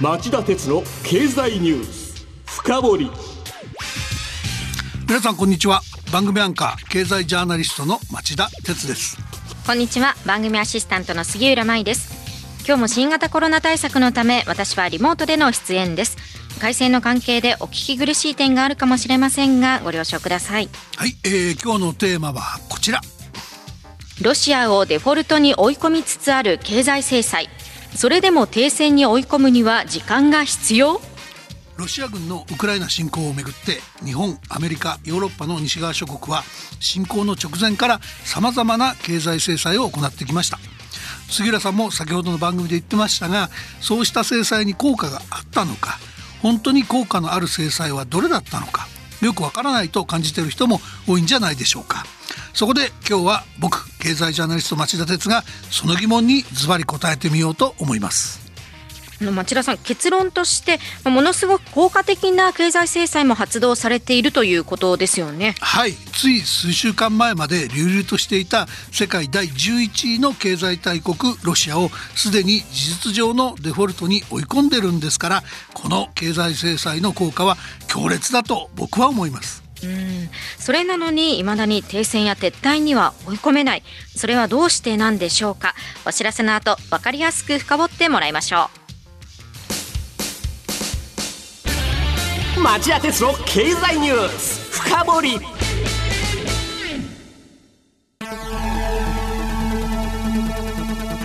町田鉄の経済ニュース深掘り。皆さんこんにちは。番組アンカー経済ジャーナリストの町田鉄です。こんにちは。番組アシスタントの杉浦舞です。今日も新型コロナ対策のため私はリモートでの出演です。回線の関係でお聞き苦しい点があるかもしれませんがご了承ください。はい、えー、今日のテーマはこちら。ロシアをデフォルトに追い込みつつある経済制裁それでも停戦に追い込むには時間が必要？ロシア軍のウクライナ侵攻をめぐって日本アメリカヨーロッパの西側諸国は侵攻の直前からさまざまな経済制裁を行ってきました。杉浦さんも先ほどの番組で言ってましたがそうした制裁に効果があったのか本当に効果のある制裁はどれだったのかよくわからないと感じている人も多いんじゃないでしょうか。そこで今日は僕経済ジャーナリスト町田哲がその疑問にズバリ答えてみようと思います。町田さん結論としてものすごく効果的な経済制裁も発動されているということですよね。はい。つい数週間前まで流々としていた世界第11位の経済大国ロシアをすでに事実上のデフォルトに追い込んでるんですからこの経済制裁の効果は強烈だと僕は思いますうん。それなのに未だに停戦や撤退には追い込めない。それはどうしてなんでしょうか。お知らせの後分かりやすく深掘ってもらいましょう。町田鉄の経済ニュース。深掘り。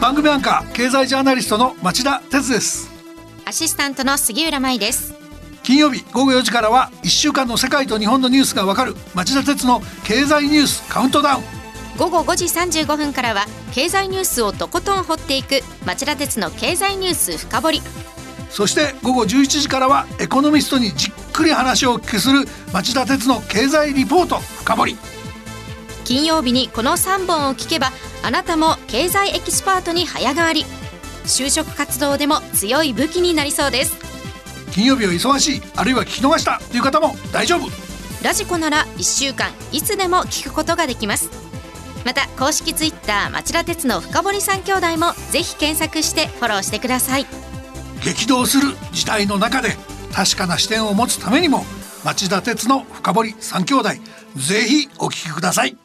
番組アンカー経済ジャーナリストの町田哲です。アシスタントの杉浦舞です金曜日午後4時からは1週間の世界と日本のニュースがわかる町田鉄の経済ニュースカウントダウン。午後5時35分からは経済ニュースをとことん掘っていく町田鉄の経済ニュース深掘り。そして午後11時からはエコノミストにじっくり話をお聞きする町田鉄の経済リポート深掘り。金曜日にこの3本を聞けばあなたも経済エキスパートに早変わり。就職活動でも強い武器になりそうです金曜日は忙しいあるいは聞き逃したという方も大丈夫。ラジコなら1週間いつでも聞くことができます。また公式ツイッター町田鉄の深堀三兄弟もぜひ検索してフォローしてください。激動する時代の中で確かな視点を持つためにも町田鉄の深堀三兄弟ぜひお聞きください。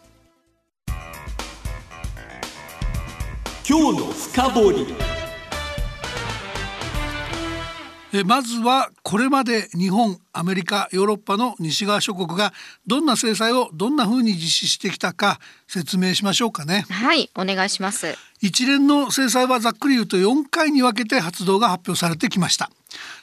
今日の深掘えまずはこれまで日本アメリカヨーロッパの西側諸国がどんな制裁をどんな風に実施してきたか説明しましょうかね。はいお願いします。一連の制裁はざっくり言うと4回に分けて発動が発表されてきました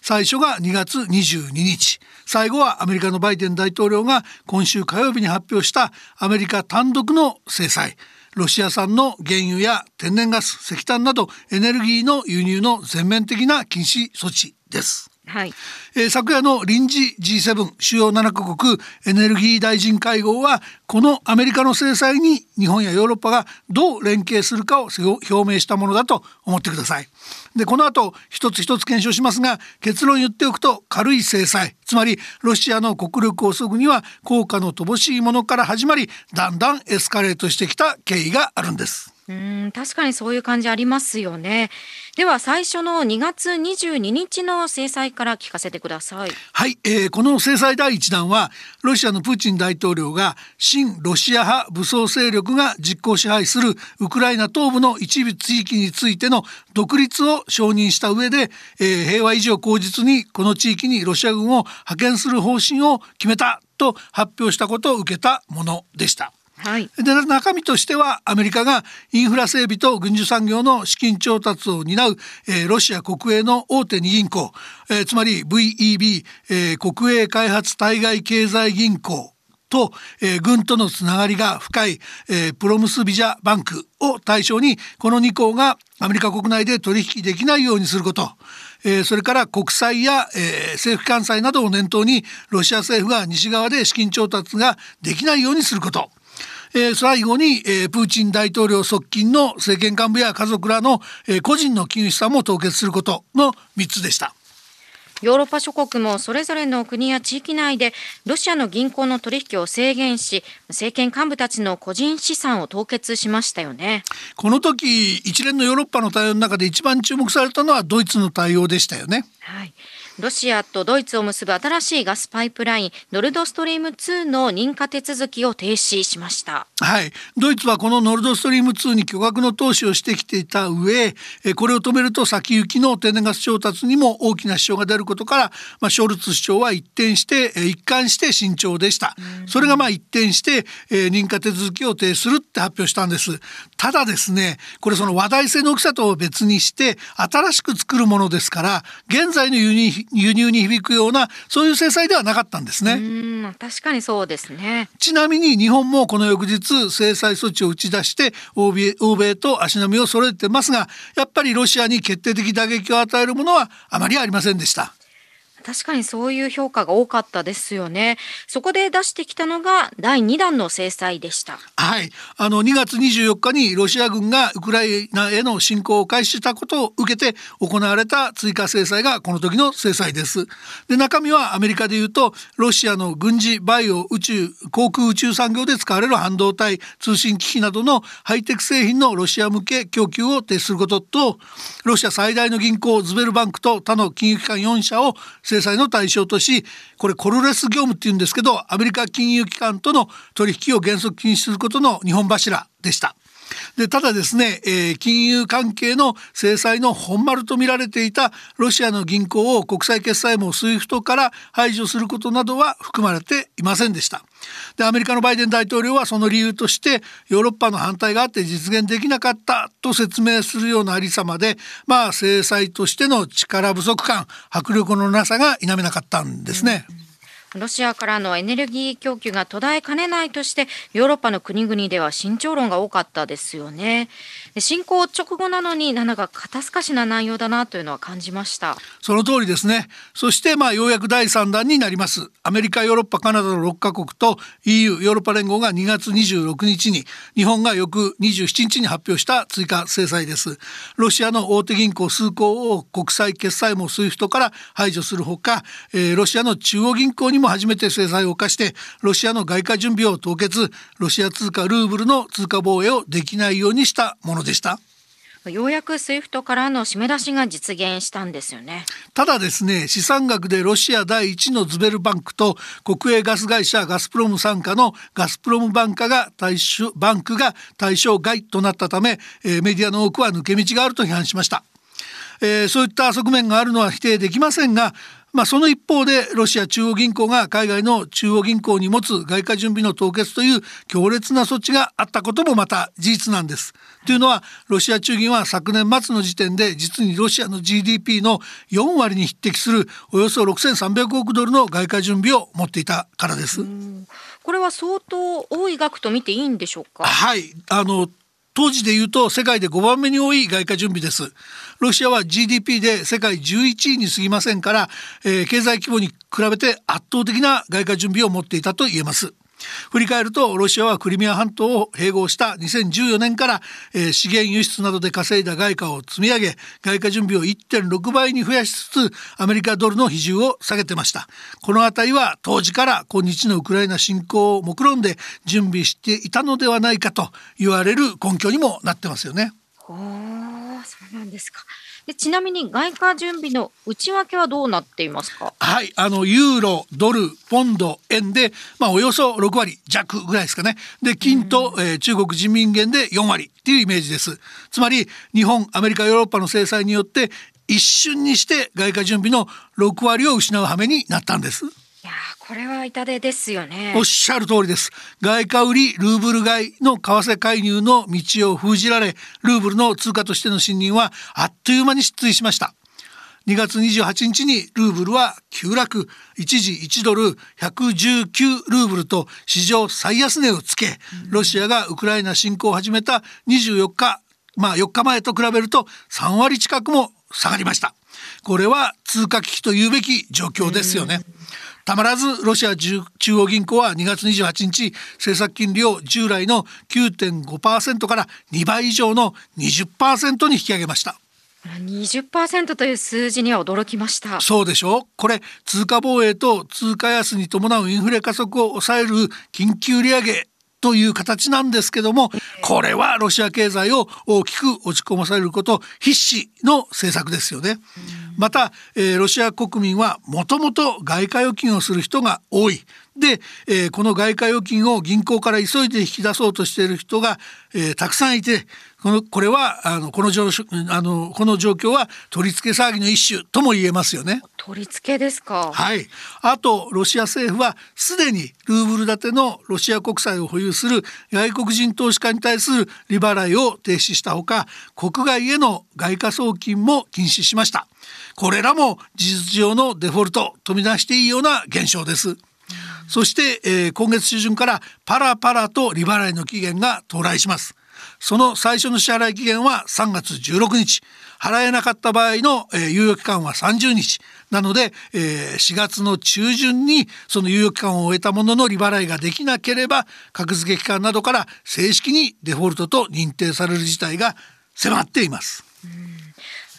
最初が2月22日。最後はアメリカのバイデン大統領が今週火曜日に発表したアメリカ単独の制裁。ロシア産の原油や天然ガス石炭などエネルギーの輸入の全面的な禁止措置です。はい、えー、昨夜の臨時 G7 主要7カ国エネルギー大臣会合はこのアメリカの制裁に日本やヨーロッパがどう連携するかを表明したものだと思ってください。でこの後一つ一つ検証しますが結論言っておくと軽い制裁つまりロシアの国力を削ぐには効果の乏しいものから始まりだんだんエスカレートしてきた経緯があるんです。うん確かにそういう感じありますよね。では最初の2月22日の制裁から聞かせてください。はい、えー、この制裁第1弾はロシアのプーチン大統領が親ロシア派武装勢力が実効支配するウクライナ東部の一部地域についての独立を承認した上で、えー、平和維持を口実にこの地域にロシア軍を派遣する方針を決めたと発表したことを受けたものでした。はい、で中身としてはアメリカがインフラ整備と軍需産業の資金調達を担う、えー、ロシア国営の大手2銀行、えー、つまり VEB、えー、国営開発対外経済銀行と、えー、軍とのつながりが深い、えー、プロムスビジャバンクを対象にこの2行がアメリカ国内で取引できないようにすること、え、それから国債や、え、政府関西などを念頭にロシア政府が西側で資金調達ができないようにすること。えー、最後に、えー、プーチン大統領側近の政権幹部や家族らの、えー、個人の金融資産も凍結することの3つでした。ヨーロッパ諸国もそれぞれの国や地域内でロシアの銀行の取引を制限し政権幹部たちの個人資産を凍結しましたよねこの時一連のヨーロッパの対応の中で一番注目されたのはドイツの対応でしたよね。はいロシアとドイツを結ぶ新しいガスパイプラインノルドストリーム2の認可手続きを停止しました。はい。ドイツはこのノルドストリーム2に巨額の投資をしてきていた上これを止めると先行きの天然ガス調達にも大きな支障が出ることから、まあ、ショルツ首相は一転して一貫して慎重でした。それがまあ一転して、え認可手続きを停止するって発表したんです。ただですねこれその話題性の大きさとは別にして新しく作るものですから現在の輸入輸入に響くようなそういう制裁ではなかったんですね。確かにそうですね。ちなみに日本もこの翌日制裁措置を打ち出して欧米欧米と足並みを揃えてますがやっぱりロシアに決定的打撃を与えるものはあまりありませんでした確かにそういう評価が多かったですよね。そこで出してきたのが第2弾の制裁でした。はい、あの2月24日にロシア軍がウクライナへの侵攻を開始したことを受けて行われた追加制裁がこの時の制裁です。で中身はアメリカでいうとロシアの軍事バイオ宇宙航空宇宙産業で使われる半導体通信機器などのハイテク製品のロシア向け供給を停止することとロシア最大の銀行ズベルバンクと他の金融機関4社を制裁の対象としこれコルレス業務っていうんですけどアメリカ金融機関との取引を原則禁止することの日本柱でした。でただですね、えー、金融関係の制裁の本丸と見られていたロシアの銀行を国際決済網 SWIFT から排除することなどは含まれていませんでした。でアメリカのバイデン大統領はその理由としてヨーロッパの反対があって実現できなかったと説明するようなありさまでまあ制裁としての力不足感迫力のなさが否めなかったんですね。うんロシアからのエネルギー供給が途絶えかねないとしてヨーロッパの国々では慎重論が多かったですよね。侵攻直後なのになんか肩透かしな内容だなというのは感じました。その通りですね。そしてまあようやく第3弾になります。アメリカヨーロッパカナダの6カ国と EU ヨーロッパ連合が2月26日に日本が翌27日に発表した追加制裁です。ロシアの大手銀行数行を国際決済網 SWIFT から排除するほか、えー、ロシアの中央銀行にも初めて制裁を課してロシアの外貨準備を凍結ロシア通貨ルーブルの通貨防衛をできないようにしたものでした。ようやくスイフトからの締め出しが実現したんですよねただですね資産額でロシア第一のズベルバンクと国営ガス会社ガスプロム傘下のガスプロムバンクが対象バンクが対象外となったため、えー、メディアの多くは抜け道があると批判しました、えー、そういった側面があるのは否定できませんがまあ、その一方でロシア中央銀行が海外の中央銀行に持つ外貨準備の凍結という強烈な措置があったこともまた事実なんです。というのはロシア中銀は昨年末の時点で実にロシアの GDP の4割に匹敵するおよそ6300億ドルの外貨準備を持っていたからです。これは相当多い額と見ていいんでしょうか？はいあの当時で言うと世界で5番目に多い外貨準備です。ロシアは GDP で世界11位に過ぎませんから、えー、経済規模に比べて圧倒的な外貨準備を持っていたと言えます。振り返るとロシアはクリミア半島を併合した2014年から、えー、資源輸出などで稼いだ外貨を積み上げ外貨準備を1.6倍に増やしつつアメリカドルの比重を下げてましたこの辺りは当時から今日のウクライナ侵攻を目論んで準備していたのではないかと言われる根拠にもなってますよね。おそうなんですかでちなみに外貨準備の内訳はどうなっていますか？はいあのユーロドルポンド円で、まあ、およそ6割弱ぐらいですかね。で金と、えー、中国人民元で4割っていうイメージです。つまり日本アメリカヨーロッパの制裁によって一瞬にして外貨準備の6割を失う羽目になったんですこれは痛手ですよね。おっしゃる通りです。外貨売りルーブル買いの為替介入の道を封じられルーブルの通貨としての信任はあっという間に失墜しました。2月28日にルーブルは急落。一時1ドル119ルーブルと史上最安値をつけロシアがウクライナ侵攻を始めた24日まあ4日前と比べると3割近くも下がりました。これは通貨危機というべき状況ですよね。たまらずロシア中央銀行は2月28日政策金利を従来の9.5%から2倍以上の20%に引き上げました。20%という数字には驚きました。そうでしょこれ通貨防衛と通貨安に伴うインフレ加速を抑える緊急利上げという形なんですけどもこれはロシア経済を大きく落ち込まされること必至の政策ですよね。また、えー、ロシア国民はもともと外貨預金をする人が多いで、えー、この外貨預金を銀行から急いで引き出そうとしている人が、えー、たくさんいてこのこれはあのこの状あのこの状況は取り付け騒ぎの一種とも言えますよね。取り付けですか？はい。あとロシア政府はすでにルーブル建てのロシア国債を保有する外国人投資家に対する利払いを停止したほか、国外への外貨送金も禁止しました。これらも事実上のデフォルトとみなしていいような現象です。そして、えー、今月中旬からパラパラと利払いの期限が到来します。その最初の支払い期限は3月16日。払えなかった場合の、えー、猶予期間は30日。なので、えー、4月の中旬にその猶予期間を終えたものの利払いができなければ格付け機関などから正式にデフォルトと認定される事態が迫っています。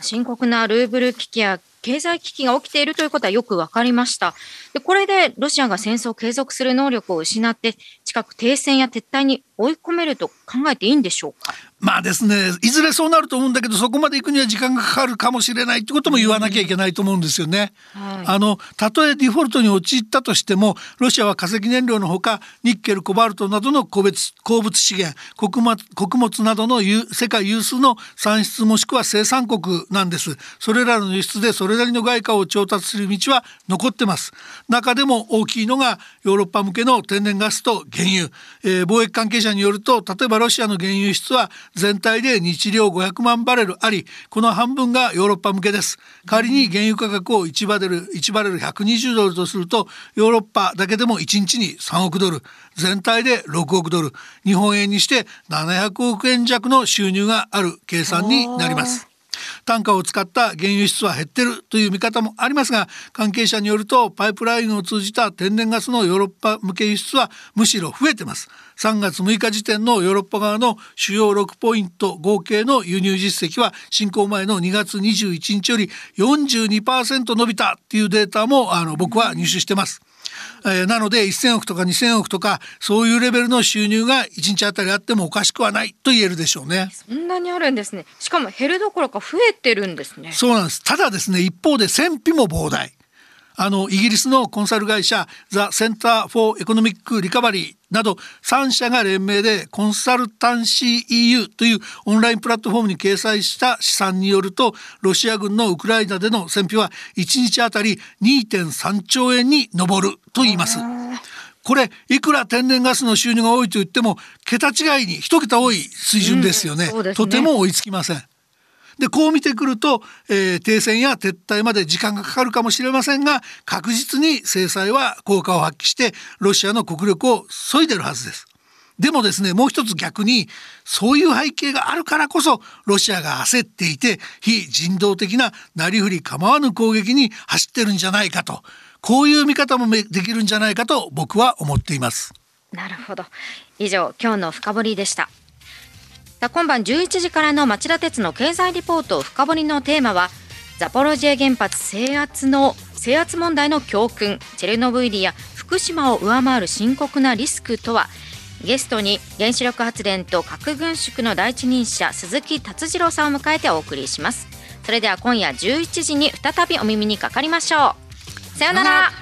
深刻なルーブル危機や経済危機が起きているということはよく分かりました。でこれでロシアが戦争を継続する能力を失って近く停戦や撤退に追い込めると考えていいんでしょうか？まあですねいずれそうなると思うんだけどそこまで行くには時間がかかるかもしれないってことも言わなきゃいけないと思うんですよね。はい、あのたとえデフォルトに陥ったとしてもロシアは化石燃料のほかニッケルコバルトなどの鉱物鉱物資源穀物穀物などの世界有数の産出もしくは生産国なんです。それらの輸出でそれなりの外貨を調達する道は残ってます。中でも大きいのがヨーロッパ向けの天然ガスと原油、えー、貿易関係者によると例えばロシアの原油輸出は全体で日量500万バレルありこの半分がヨーロッパ向けです。仮に原油価格を1バレル1バレル120ドルとするとヨーロッパだけでも1日に3億ドル。全体で6億ドル。日本円にして700億円弱の収入がある計算になります。単価を使った原油輸出は減ってるという見方もありますが関係者によるとパイプラインを通じた天然ガスのヨーロッパ向け輸出はむしろ増えてます3月6日時点のヨーロッパ側の主要6ポイント合計の輸入実績は侵攻前の2月21日より42%伸びたっていうデータもあの僕は入手してます。えー、なので1,000億とか2,000億とかそういうレベルの収入が1日あたりあってもおかしくはないと言えるでしょうね。そんなにあるんですね。しかも減るどころか増えてるんですね。そうなんです。ただですね一方で戦費も膨大。あのイギリスのコンサル会社ザ・センター・フォー・エコノミック・リカバリーなど3社が連名でコンサルタンシー EU というオンラインプラットフォームに掲載した試算によるとロシア軍のウクライナでの戦費は1日あたり2.3兆円に上ると言います。これいくら天然ガスの収入が多いと言っても桁違いに一桁多い水準ですよねうんね、とても追いつきません。でこう見てくると、えー、停戦や撤退まで時間がかかるかもしれませんが確実に制裁は効果を発揮してロシアの国力を削いでるはずです。でもですねもう一つ逆にそういう背景があるからこそロシアが焦っていて非人道的ななりふり構わぬ攻撃に走ってるんじゃないかとこういう見方もできるんじゃないかと僕は思っています。なるほど以上今日の深掘りでしたさあ今晩11時からの町田鉄の経済リポート深掘りのテーマはザポロジエ原発制圧の制圧問題の教訓チェルノブイリや福島を上回る深刻なリスクとはゲストに原子力発電と核軍縮の第一人者鈴木達次郎さんを迎えてお送りします。それでは今夜11時に再びお耳にかかりましょう。さようなら。